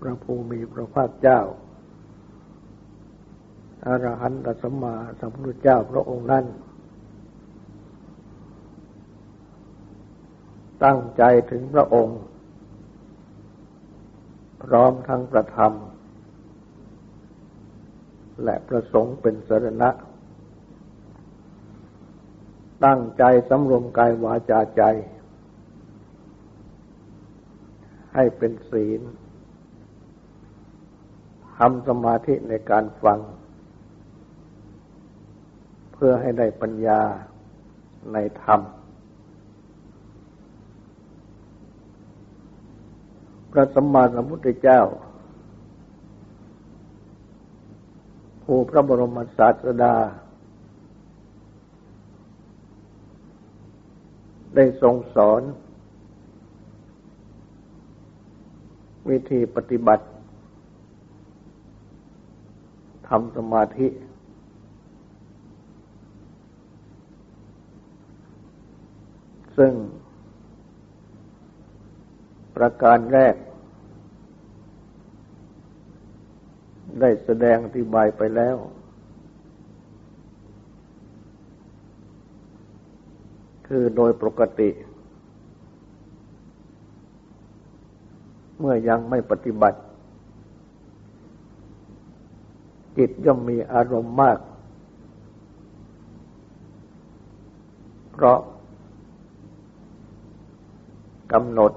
พระภูมิพระภาคเจ้าอารหันตสัมมาสัมพุทธเจ้าพระองค์นั้น ตั้งใจถึงพระองค์ พร้อมทั้งประธรรม และประสงค์เป็นสรณะ ตั้งใจสำรวมกายวาจาใจ ให้เป็นศีล ทำสมาธิในการฟัง เพื่อให้ได้ปัญญาในธรรม พระสัมมาสัมพุทธเจ้า ผู้พระบรมศาสดา ได้ทรงสอน วิธีปฏิบัติ ทำสมาธิ ซึ่ง ประการแรก ได้แสดงอธิบายไปแล้ว คือโดยปกติ เมื่อยังไม่ปฏิบัติ จิตย่อมมีอารมณ์มาก เพราะกำหนด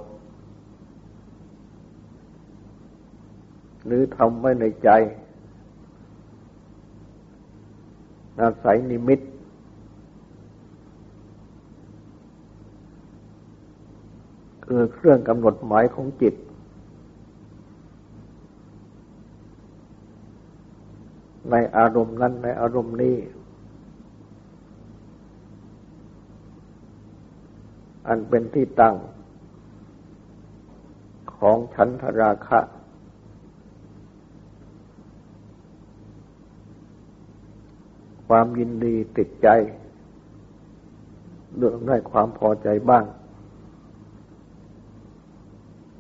หรือทำไว้ในใจ อาศัยนิมิต คือเครื่องกำหนดหมายของจิต ในอารมณ์นั้นในอารมณ์นี้ อันเป็นที่ตั้งของฉันทราคะ ความยินดีติดใจเรื่องได้ความพอใจบ้าง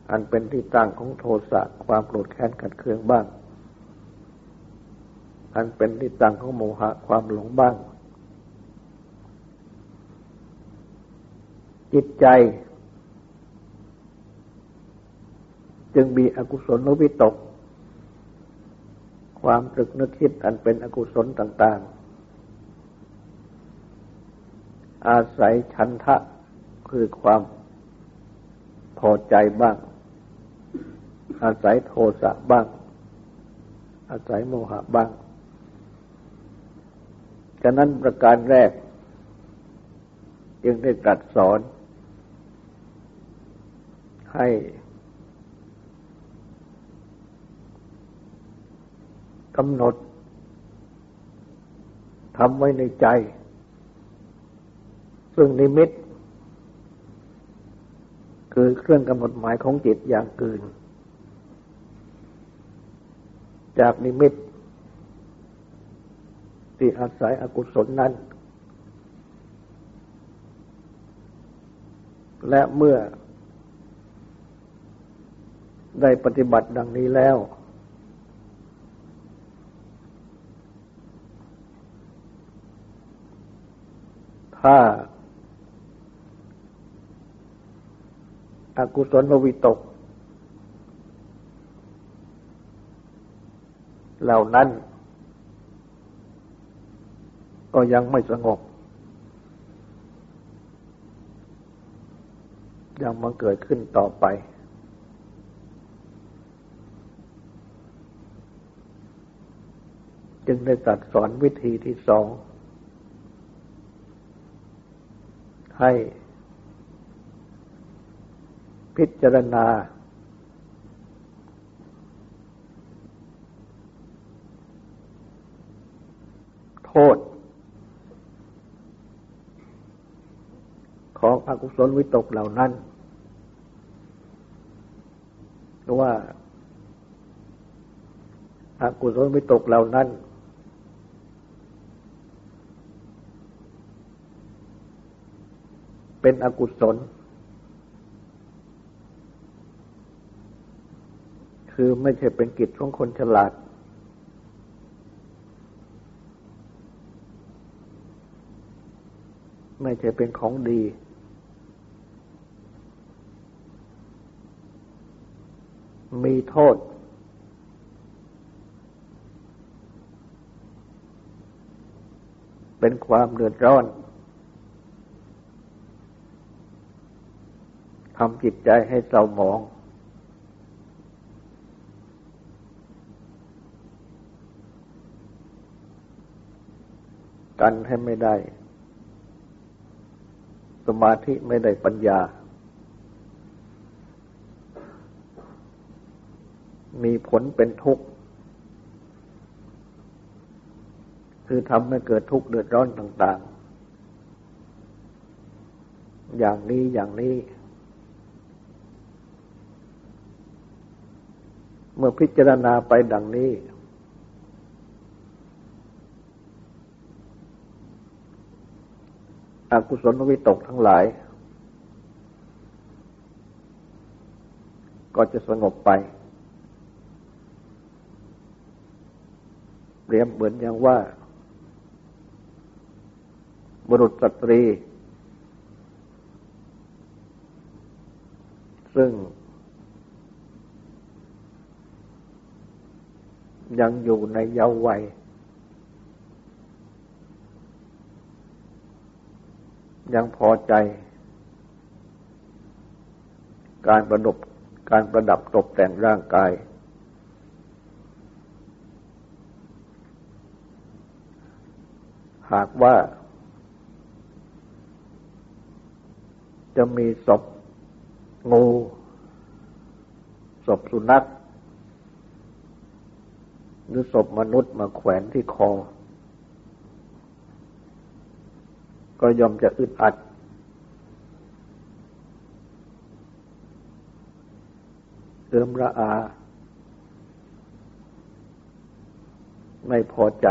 อันเป็นที่ตั้งของโทสะความโกรธแค้นขัดเคืองบ้าง อันเป็นที่ตั้งของโมหะความหลงบ้าง จิตใจ จึงมีอกุศลวิตก ความตรึกนึกคิดอันเป็นอกุศลต่าง ๆ อาศัยชันทะคือความพอใจบ้าง อาศัยโทสะบ้าง อาศัยโมหะบ้าง ฉะนั้นประการแรก จึงได้ตรัสสอน ให้กำหนดทำไว้ในใจ ซึ่งนิมิต คือเครื่องกำหนดหมายของจิตอย่างอื่น จากนิมิต ที่อาศัยอกุศลนั้น และเมื่อได้ปฏิบัติดังนี้แล้ว ถ้าอากุศลวิตก เหล่านั้น ก็ยังไม่สงบ ยังมันเกิดขึ้นต่อไป จึงได้ตัดสอนวิธีที่สองให้พิจารณา โทษ ของอกุศลวิตกเหล่านั้นว่าอากุศลวิตกเหล่านั้น เป็นอกุศล คือไม่ใช่เป็นกิจของคนฉลาด ไม่ใช่เป็นของดี มีโทษ เป็นความเดือดร้อนทำจิตใจให้เศร้าหมอง กันให้ไม่ได้ สมาธิไม่ได้ปัญญา มีผลเป็นทุกข์ คือทำให้เกิดทุกข์เดือดร้อนต่าง ๆ อย่างนี้อย่างนี้ เมื่อพิจารณาไปดังนี้ อกุศลวิตกทั้งหลายก็จะสงบไป เป รียบเหมือนอย่างว่า บุรุษสตรี ซึ่ง ยังอยู่ในเยาว์วัย ยังพอใจ การประดับการประดับตกแต่งร่างกาย หากว่า จะมีศพงูศพสุนัขหรือศพมนุษย์มาแขวนที่คอ ก็ยอมจะอึดอัด เอื้อมระอา ไม่พอใจ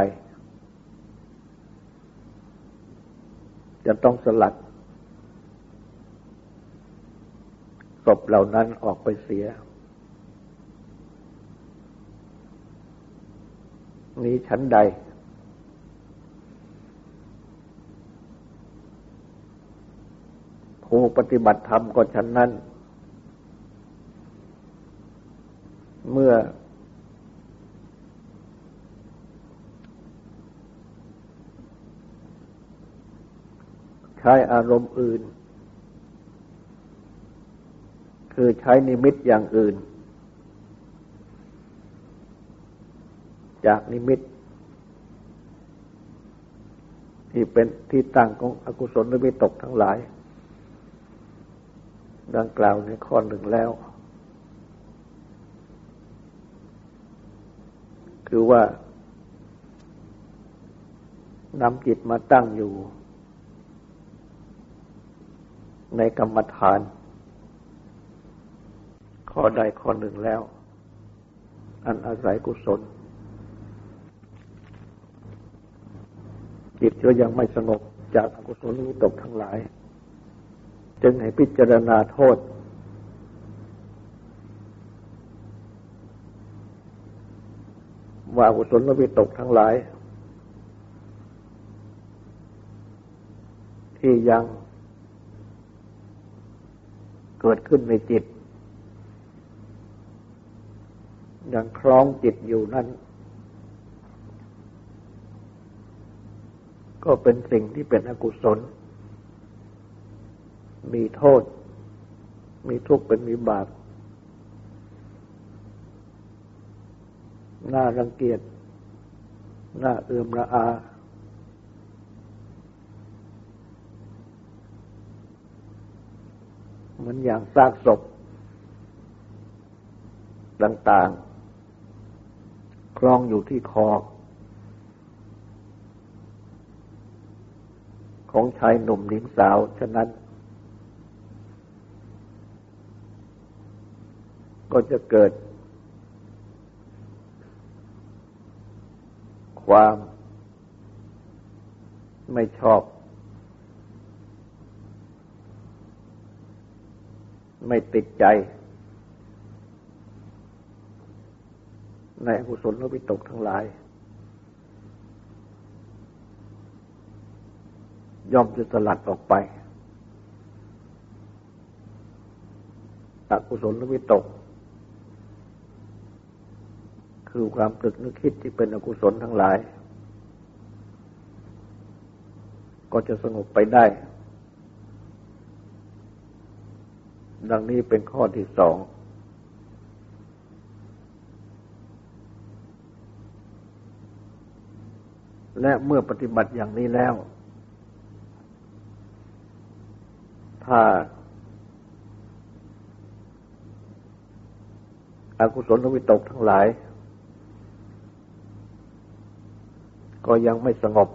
จะต้องสลัดศพเหล่านั้นออกไปเสีย นี้ชั้นใด ผู้ปฏิบัติธรรมก็ชั้นนั้น เมื่อ ใช้อารมณ์อื่น คือใช้นิมิตอย่างอื่น จากนิมิต ที่เป็นที่ตั้งของอกุศลนิมิตตกทั้งหลาย ดังกล่าวในข้อหนึ่งแล้ว คือว่านำจิตมาตั้งอยู่ ในกรรมฐาน ข้อใดข้อหนึ่งแล้ว อันอาศัยกุศล จิตก็ยังไม่สงบจากอกุศลวิตกทั้งหลาย จึงให้พิจารณาโทษ ว่าอกุศลวิตกทั้งหลาย ที่ยัง เกิดขึ้นในจิต ยังคล้องจิตอยู่นั้น ก็เป็นสิ่งที่เป็นอกุศล มีโทษ มีทุกข์เป็นวิบากน่ารังเกียจน่าเอื่มระอา เหมือนอย่างซากศพต่างๆ คล้องอยู่ที่คอ ของชายหนุ่มหญิงสาว ฉะนั้น ก็จะเกิด ความไม่ชอบ ไม่ติดใจ ในอกุศลวิตกทั้งหลาย ย่อมจะสลัดออกไปอกุศลวิตก คือความตรึกนึกคิดที่เป็นอกุศลทั้งหลาย ก็จะสงบไปได้ ดังนี้เป็นข้อที่สอง และเมื่อปฏิบัติอย่างนี้แล้ว ถ้าอากุศลวิตกทั้งหลาย ก็ยังไม่สงบ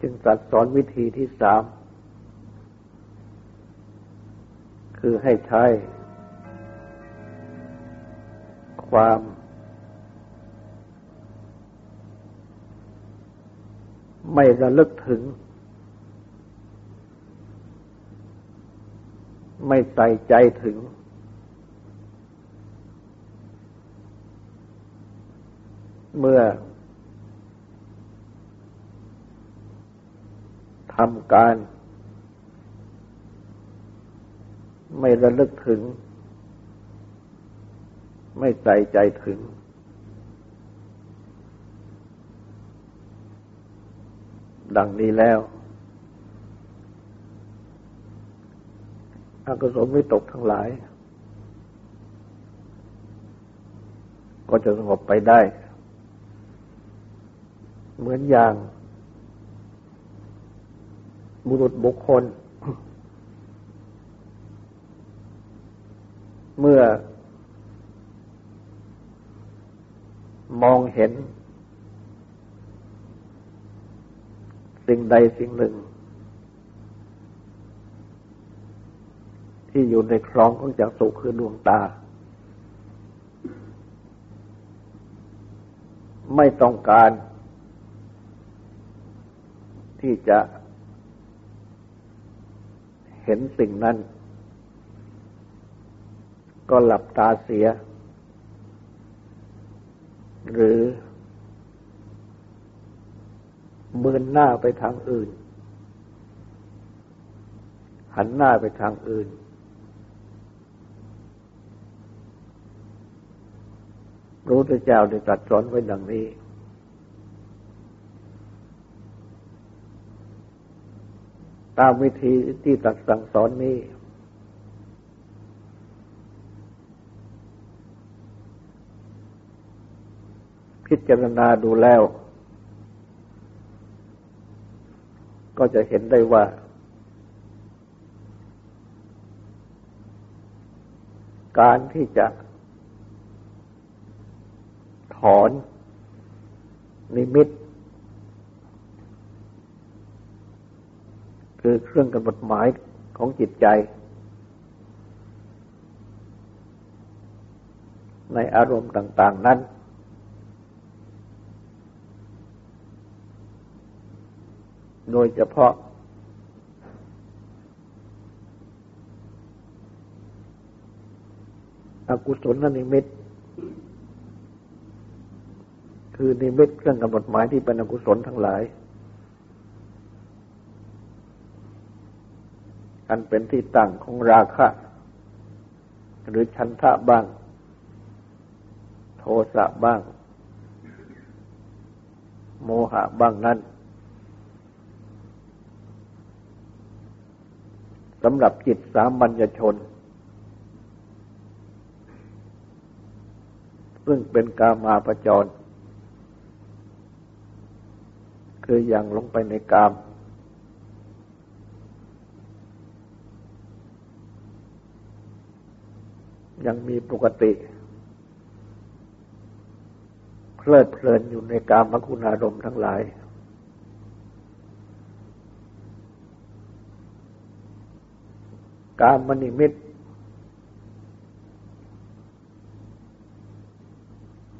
จึงสัตสอนวิธีที่สาม คือให้ใช้ความ ไม่ระลึกถึง ไม่ใส่ใจถึง เมื่อทำการ ไม่ระลึกถึง ไม่ใส่ใจถึง ดังนี้แล้วอกุศลวิตกทั้งหลาย ก็จะสงบไปได้ เหมือนอย่างบุรุษบุคคล เมื่อ มองเห็น สิ่งใดสิ่งหนึ่ง ที่อยู่ในคลองของจักสุคือดวงตา ไม่ต้องการ ที่จะเห็นสิ่งนั้น ก็หลับตาเสีย หรือมือนหน้าไปทางอื่น หันหน้าไปทางอื่น รู้พระเจ้าได้ตรัสสอนไว้ดังนี้ ตามวิธีที่ตรัสสั่งสอนนี้ พิจารณาดูแล้ว ก็จะเห็นได้ว่า การที่จะถอนนิมิต คือเครื่องกำหนดหมายของจิตใจ ในอารมณ์ต่าง ๆ นั้นโด ยเฉพาะ อกุศลนิมิต คือนิมิตเครื่องกำหนดหมายที่เป็นอกุศลทั้งหลายอันเป็นที่ตั้งของราคะ หรือชันทะบ้าง โทสะบ้าง โมหะบ้างนั้น สำหรับจิตสามัญชน ซึ่งเป็นกามาประจร คือยังลงไปในกาม ยังมีปกติ เพลิดเพลินอยู่ในกามคุณอารมณ์ทั้งหลาย กามนิมิต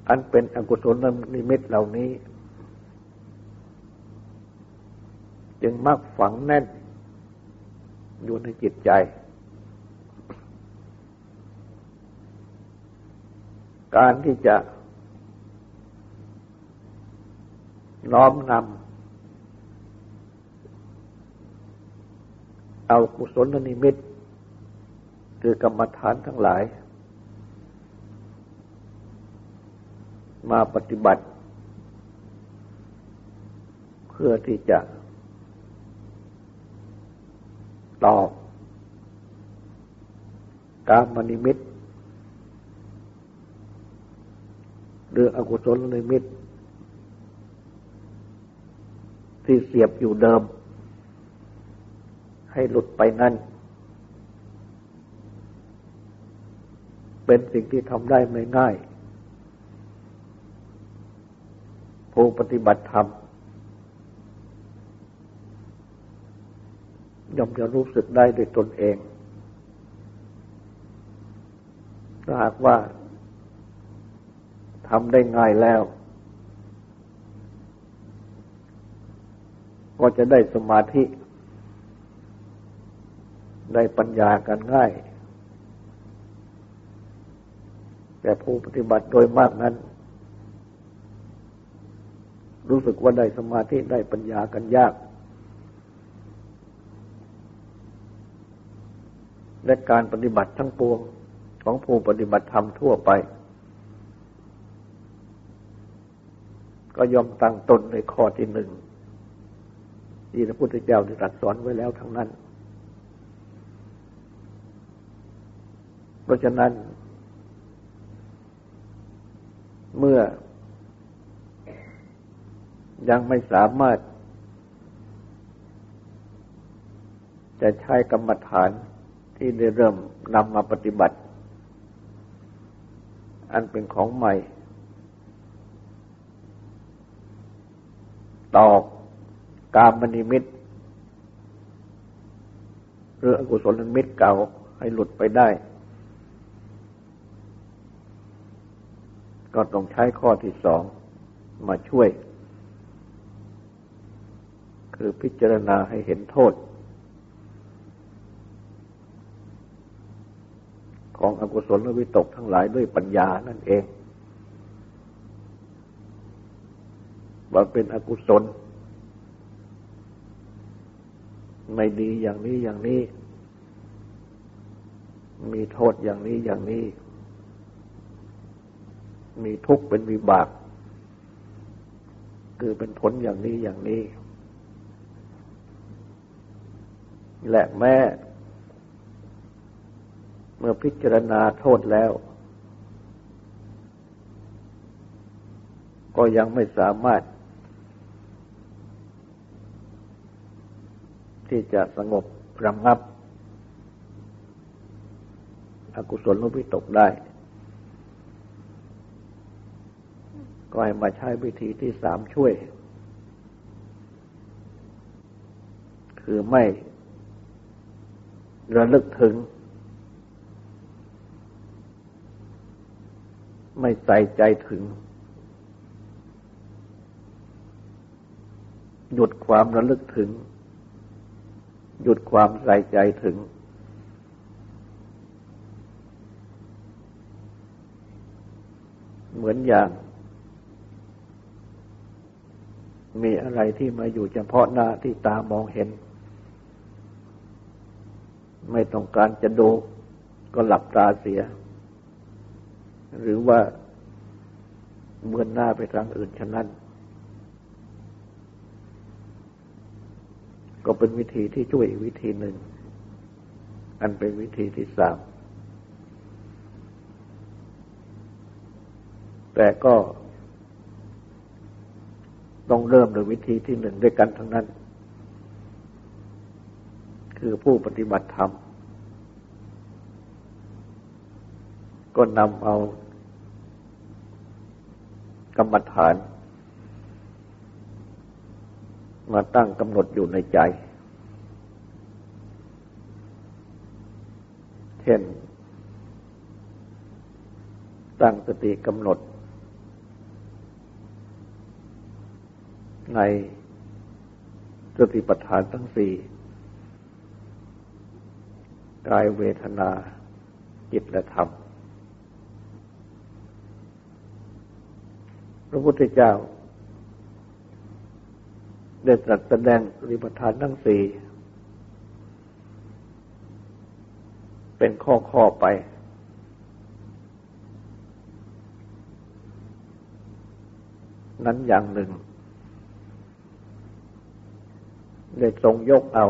อันเป็นอกุศลนิมิตเหล่านี้ จึงมักฝังแน่น อยู่ในจิตใจ การที่จะน้อมนำเอากุศลนิมิต คือกรรมฐานทั้งหลาย มาปฏิบัติ เพื่อที่จะ ตอบกามนิมิตหรืออกุศลนิมิตที่เสียบอยู่เดิม ให้หลุดไปนั่น เป็นสิ่งที่ทำได้ไม่ง่าย ผู้ปฏิบัติธรรมย่อมจะรู้สึกได้ด้วยตนเอง ถ้าหากว่าทำได้ง่ายแล้ว ก็จะได้สมาธิ ได้ปัญญากันง่าย แต่ผู้ปฏิบัติโดยมากนั้น รู้สึกว่าได้สมาธิได้ปัญญากันยาก และการปฏิบัติทั้งปวงของผู้ปฏิบัติธรรมทั่วไป ก็ยอมตั้งตนในข้อที่หนึ่งที่พระพุทธเจ้าได้ตรัสสอนไว้แล้วทั้งนั้น เพราะฉะนั้น เมื่อ ยังไม่สามารถ จะใช้กรรมฐานที่ได้เริ่มนำมาปฏิบัติ อันเป็นของใหม่ ตอกกามนิมิตหรืออกุศลนิมิตเก่าให้หลุดไปได้ ก็ต้องใช้ข้อที่สองมาช่วย คือพิจารณาให้เห็นโทษ ของอกุศลวิตกทั้งหลายด้วยปัญญานั่นเองว่าเป็นอกุศล ไม่ดีอย่างนี้อย่างนี้ มีโทษอย่างนี้อย่างนี้ มีทุกข์เป็นวิบาก คือเป็นผลอย่างนี้อย่างนี้ และแม้เมื่อพิจารณาโทษแล้ว ก็ยังไม่สามารถ ที่จะสงบระงับอกุศลวิตกได้ ก็ให้มาใช้วิธีที่สามช่วย คือไม่ระลึกถึง ไม่ใส่ใจถึง หยุดความระลึกถึง หยุดความใส่ใจถึงเหมือนอย่าง มีอะไรที่มาอยู่เฉพาะหน้าที่ตามองเห็น ไม่ต้องการจะดูก็หลับตาเสีย หรือว่าเมือนหน้าไปทางอื่นฉะนั้น ก็เป็นวิธีที่ช่วยวิธีหนึ่ง อันเป็นวิธีที่สามแต่ก็ ต้องเริ่มโดยวิธีที่หนึ่งด้วยกันทั้งนั้น คือผู้ปฏิบัติธรรม ก็นำเอากรรมฐาน มาตั้งกำหนดอยู่ในใจ เช่น ตั้งสติกำหนด ในสติปัฏฐานทั้งสี่กายเวทนา จิตและธรรม พระพุทธเจ้า ได้ตรัสแสดงสติปัฏฐานทั้งสี่เป็นข้อข้อไป นั้นอย่างหนึ่ง ได้ทรงยกเอา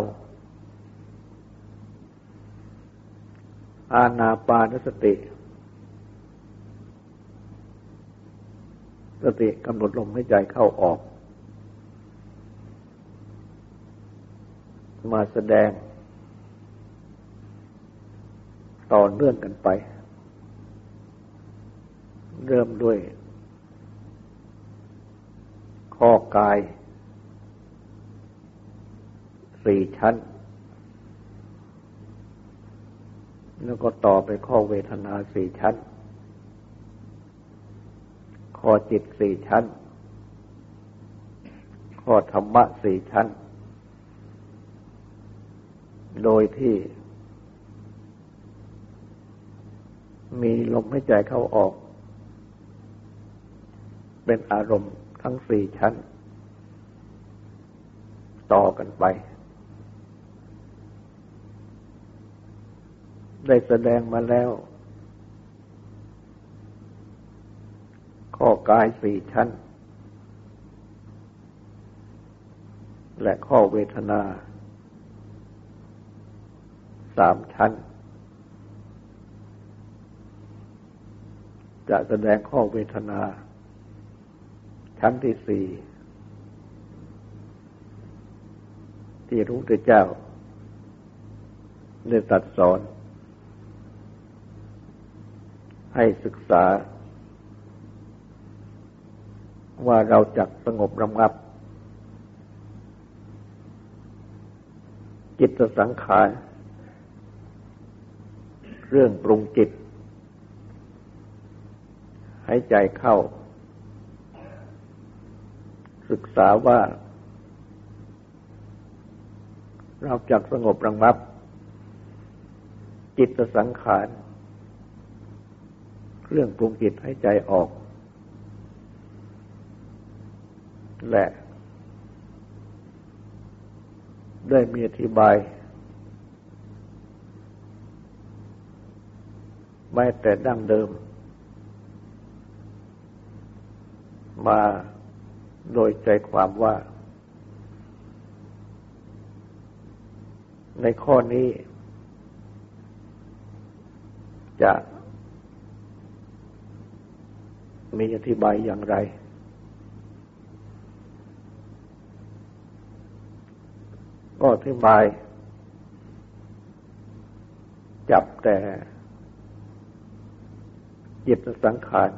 อาณาปานสติ สติกำหนดลมให้ใจเข้าออก มาแสดง ต่อเนื่องกันไป เริ่มด้วย ข้อกาย สี่ชั้น แล้วก็ต่อไปข้อเวทนาสี่ชั้น ข้อจิตสี่ชั้น ข้อธรรมะสี่ชั้น โดยที่ มีลมหายใจเข้าออก เป็นอารมณ์ทั้งสี่ชั้นต่อกันไป ได้แสดงมาแล้ว ข้อกายสี่ชั้น และข้อเวทนาสามชั้น จะแสดงข้อเวทนา ชั้นที่สี่ที่รู้แต่เจ้าได้ตัดสอน ให้ศึกษา ว่าเราจะสงบระงับ จิตสังขารเรื่องปรุงจิต ให้ใจเข้า ศึกษาว่า เราจะสงบระงับ จิตสังขาร เรื่องปรุงจิตให้ใจออก และได้มีอธิบาย แม้แต่ดั้งเดิม มาโดยใจความว่า ในข้อนี้ จะ มีอธิบายอย่างไร ก็อธิบาย จับแต่จิตสังขาร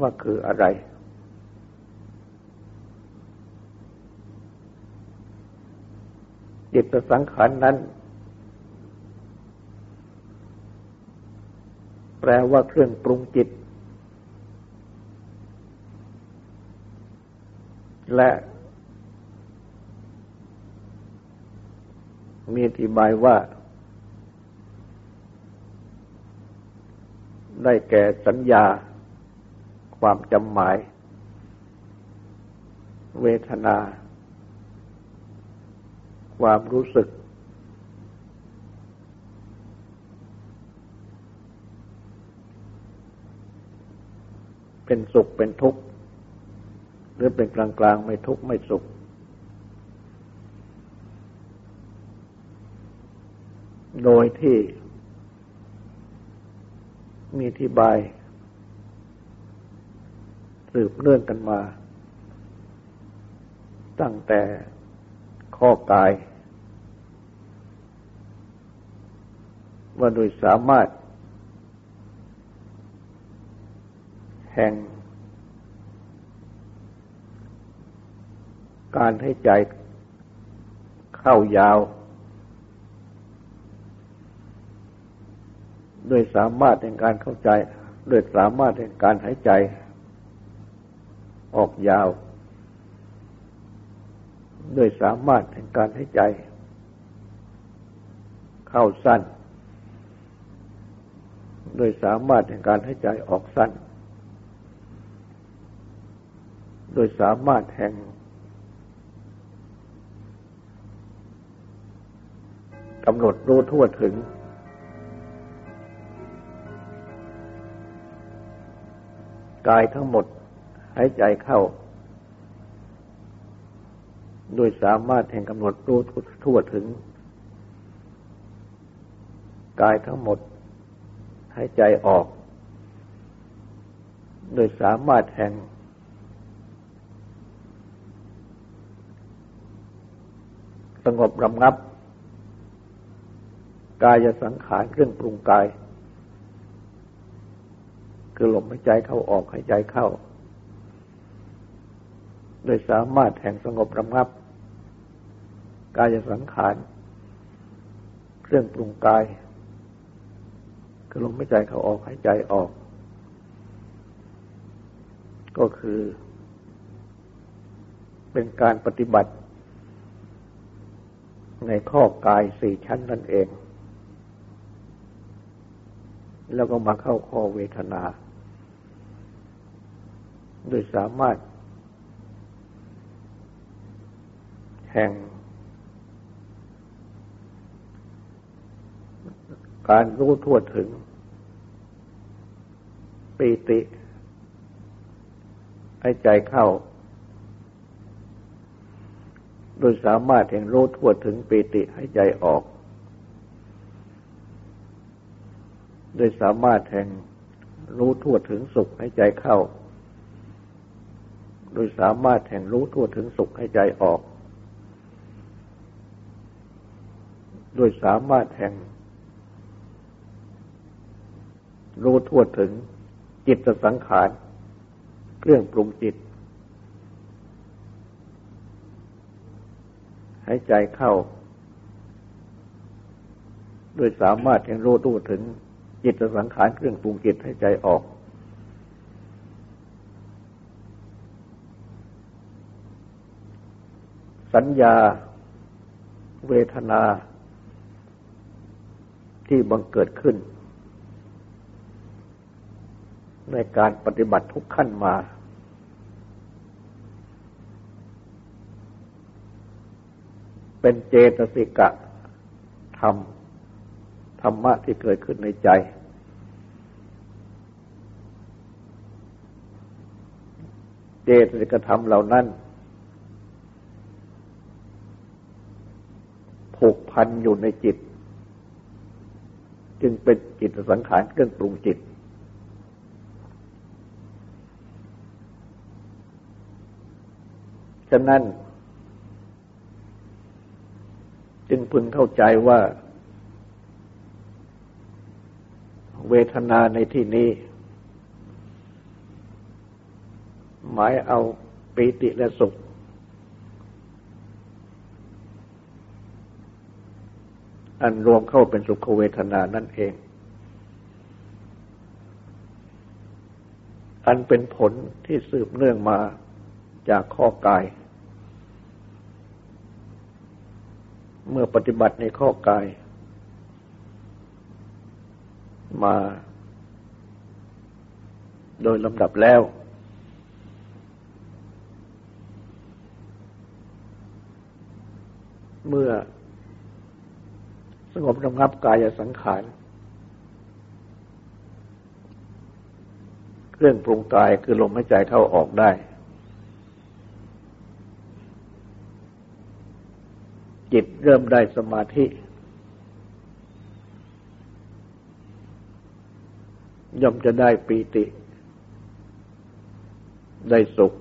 ว่าคืออะไร จิตสังขารนั้น แปลว่าเครื่องปรุงจิต และมีอธิบายว่า ได้แก่สัญญา ความจำหมาย เวทนา ความรู้สึก เป็นสุขเป็นทุกข์หรือเป็นกลางกลางไม่ทุกข์ไม่สุข โดยที่มีที่บาย สืบเนื่องกันมา ตั้งแต่ข้อกาย ว่าโดยสามารถ แห่ง การให้ใจเข้ายาว ด้วยสามารถในการเข้าใจ ด้วยสามารถในการหายใจ ออกยาว ด้วยสามารถในการหายใจ เข้าสั้นโดยสามารถในการหายใจออกสั้น โดยสามารถแห่งกำหนดรู้ทั่วถึง กายทั้งหมดหายใจเข้า โดยสามารถแห่งกำหนดรู้ทั่วถึง กายทั้งหมดหายใจออก โดยสามารถแห่ง สงบรำงับ กายสังขารเครื่องปรุงกาย คือลมหายใจเข้าออกหายใจเข้า โดยสามารถแห่งสงบรำงับ กายสังขารเครื่องปรุงกาย คือลมหายใจเข้าออกหายใจออก ก็คือ เป็นการปฏิบัติ ในข้อกายสี่ชั้นนั่นเอง แล้วก็มาเข้าข้อเวทนา โดยสามารถ แห่ง การรู้ทั่วถึง ปีติ ให้ใจเข้า โดยสามารถแห่งรู้ทั่วถึงปีติให้ใจออก โดยสามารถแห่งรู้ทั่วถึงสุขให้ใจเข้า โดยสามารถแห่งรู้ทั่วถึงสุขให้ใจออก โดยสามารถแห่งรู้ทั่วถึงจิตสังขาร เครื่องปรุงจิต ให้ใจเข้าโดยสามารถยังรู้ทั่วถึงจิตสังขารเครื่องปรุงจิตให้ใจออก สัญญาเวทนาที่บังเกิดขึ้น ในการปฏิบัติทุกขั้นมา เป็นเจตสิกะธรรม ธรรมะที่เกิดขึ้นในใจ เจตสิกธรรมเหล่านั้น ผูกพันอยู่ในจิต จึงเป็นจิตสังขารเครื่องปรุงจิต ฉะนั้น จึง พึงเข้าใจว่า เวทนาในที่นี้ หมายเอาปีติและสุข อันรวมเข้าเป็นสุขเวทนานั่นเอง อันเป็นผลที่สืบเนื่องมาจากข้อกาย เมื่อปฏิบัติในข้อกาย มาโดยลำดับแล้ว เมื่อสงบระงับกายสังขาร เครื่องปรุงกายคือลมหายใจเข้าออกได้ จิตเริ่มได้สมาธิ ย่อมจะได้ปีติ ได้สุข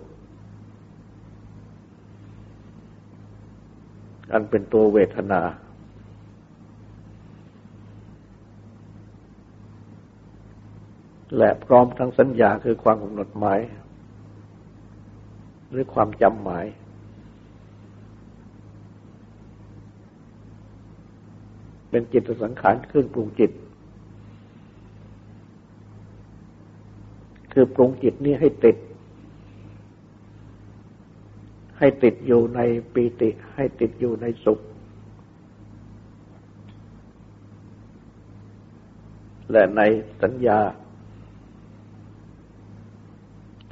อันเป็นตัวเวทนา และพร้อมทั้งสัญญาคือความกำหนดหมาย หรือความจำหมาย เป็นจิตสังขารเครื่องปรุงจิต คือปรุงจิตนี้ให้ติด ให้ติดอยู่ในปีติ ให้ติดอยู่ในสุข และในสัญญา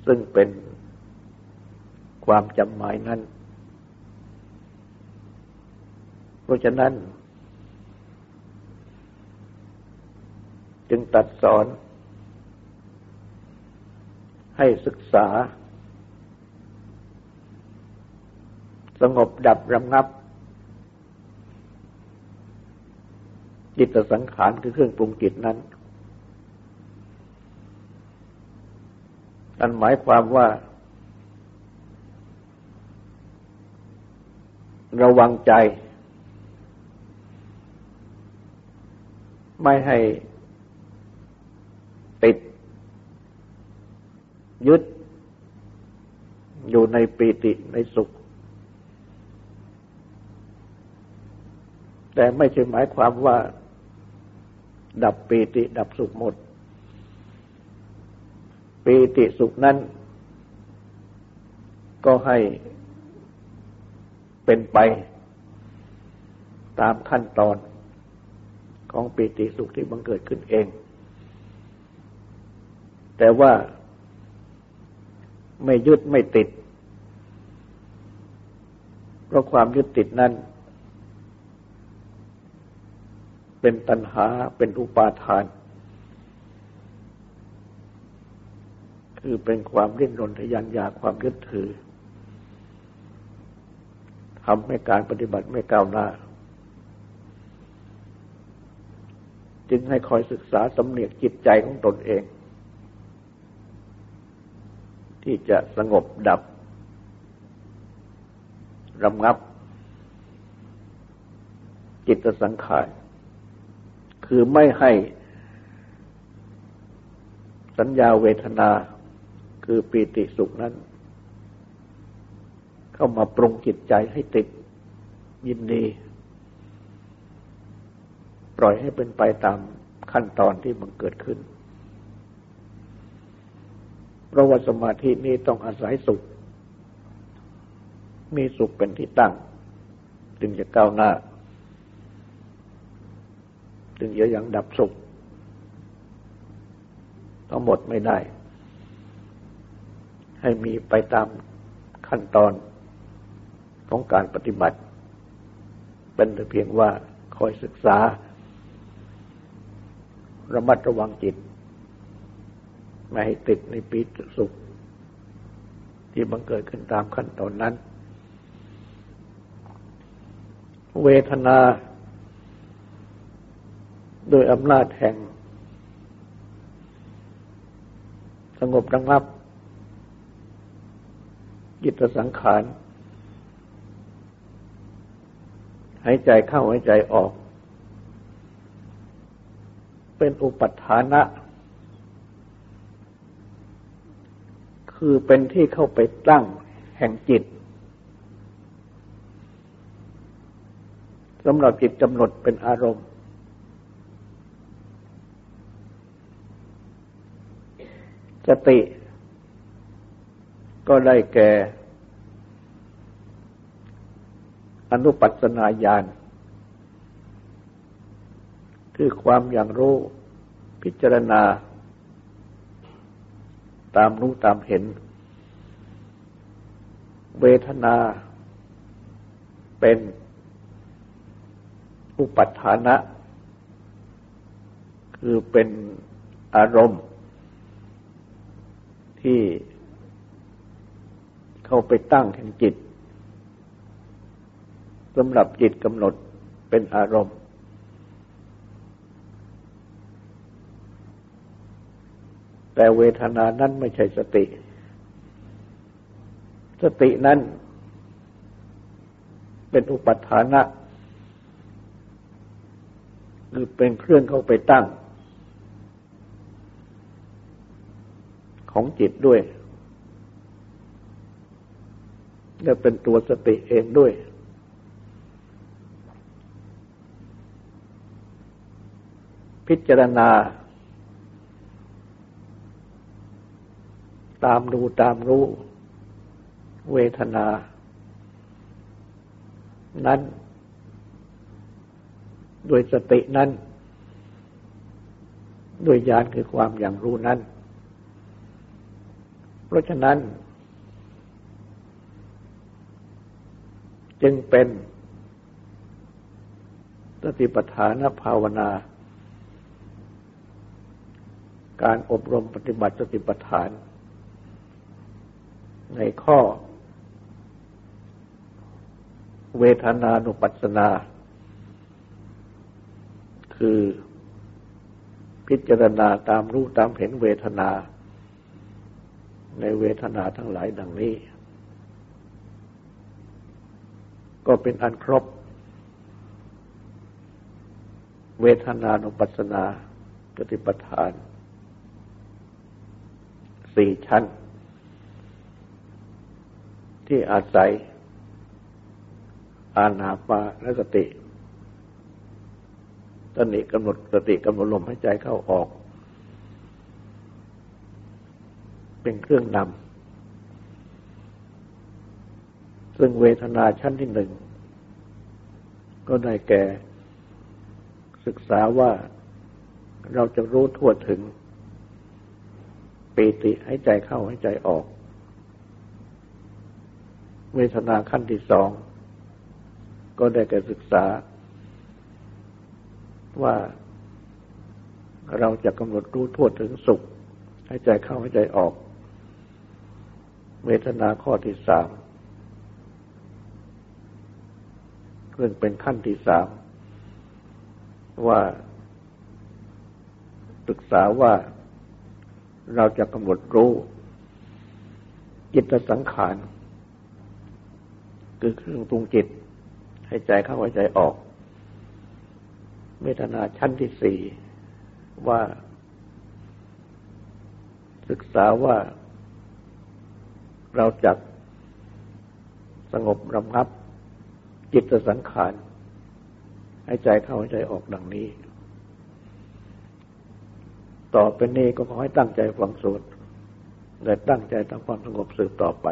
ซึ่งเป็นความจำหมายนั้น เพราะฉะนั้น จึงตัดสอน ให้ศึกษา สงบดับรำงับ จิตสังขารคือเครื่องปรุงจิตนั้นนั่นหมายความว่า ระวังใจ ไม่ให้ติด ยึด อยู่ในปีติในสุข แต่ไม่ใช่หมายความว่า ดับปีติดับสุขหมด ปีติสุขนั้น ก็ให้เป็นไปตามขั้นตอนของปีติสุขที่บังเกิดขึ้นเอง แต่ว่า ไม่ยึดไม่ติด เพราะความยึดติดนั้น เป็นตัณหาเป็นอุปาทาน คือเป็นความริ้นรนทยานยาความยึดถือทำให้การปฏิบัติไม่ก้าวหน้า จึงให้คอยศึกษาสำเนียกจิตใจของตนเอง ที่จะสงบดับรำงับ จิตสังขาร คือไม่ให้สัญญาเวทนาคือปีติสุขนั้น เข้ามาปรุงจิตใจให้ติดยินดี ปล่อยให้เป็นไปตามขั้นตอนที่มันเกิดขึ้น เพราะว่าสมาธินี้ต้องอาศัยสุข มีสุขเป็นที่ตั้ง จึงจะก้าวหน้า จึงจะยังดับสุข ทั้งหมดไม่ได้ ให้มีไปตามขั้นตอนของการปฏิบัติ เป็นแต่เพียงว่าคอยศึกษา ระมัดระวังจิต ไม่ให้ติดในปีตสุข ที่บังเกิดขึ้นตามขั้นตอนนั้น เวทนา โดยอำนาจแห่ง สงบระงับ จิตสังขารหายใจเข้าหายใจออก เป็นอุปัฏฐานะ คือเป็นที่เข้าไปตั้งแห่งจิตสำหรับจิตกำหนดเป็นอารมณ์ สติ ก็ได้แก่ อนุปัสนาญาณคือความอย่างรู้พิจารณา ตามรู้ตามเห็น เวทนาเป็นอุปัฏฐานะ คือเป็นอารมณ์ ที่เข้าไปตั้งแห่งจิตสำหรับจิตกำหนดเป็นอารมณ์ แต่เวทนานั้นไม่ใช่สติ สตินั้นเป็นอุปัฏฐานะ คือเป็นเครื่องเข้าไปตั้ง ของจิตด้วย และเป็นตัวสติเองด้วยพิจารณา ตามดูตามรู้ เวทนา นั้นด้วยสตินั้นด้วยญาณคือความอย่างรู้นั้น เพราะฉะนั้น จึงเป็นสติปัฏฐานภาวนา การอบรมปฏิบัติสติปัฏฐาน ในข้อ เวทนานุปัสสนา คือพิจารณาตามรู้ตามเห็นเวทนา ในเวทนาทั้งหลายดังนี้ ก็เป็นอันครบ เวทนานุปัสสนาปฏิปทานสี่ชั้น ที่อาศัย อานาปานสติตนิกำหนดสติกำหนดลมหายใจเข้าออก เป็นเครื่องนำซึ่งเวทนาชั้นที่หนึ่ง ก็ได้แก่ศึกษาว่าเราจะรู้ทั่วถึงปีติให้ใจเข้าให้ใจออก เวทนาขั้นที่สอง ก็ได้แก่ศึกษา ว่าเราจะกำหนดรู้ทั่วถึงสุข ให้ใจเข้าให้ใจออก เวทนาข้อที่สามเรื่งเป็นขั้นที่สาม ว่าศึกษาว่าเราจะกำหนดรู้ จิตสังขาร คือเครื่องปรุงจิต ให้ใจเข้าให้ใจออกเวทนาชั้นที่สี่ว่า ศึกษาว่า เราจะสงบรำงับ จิตสังขารให้ใจเข้าให้ใจออกดังนี้ ต่อไปนี้ก็ขอให้ตั้งใจฟังสวดและตั้งใจทำความสงบสืบต่อไป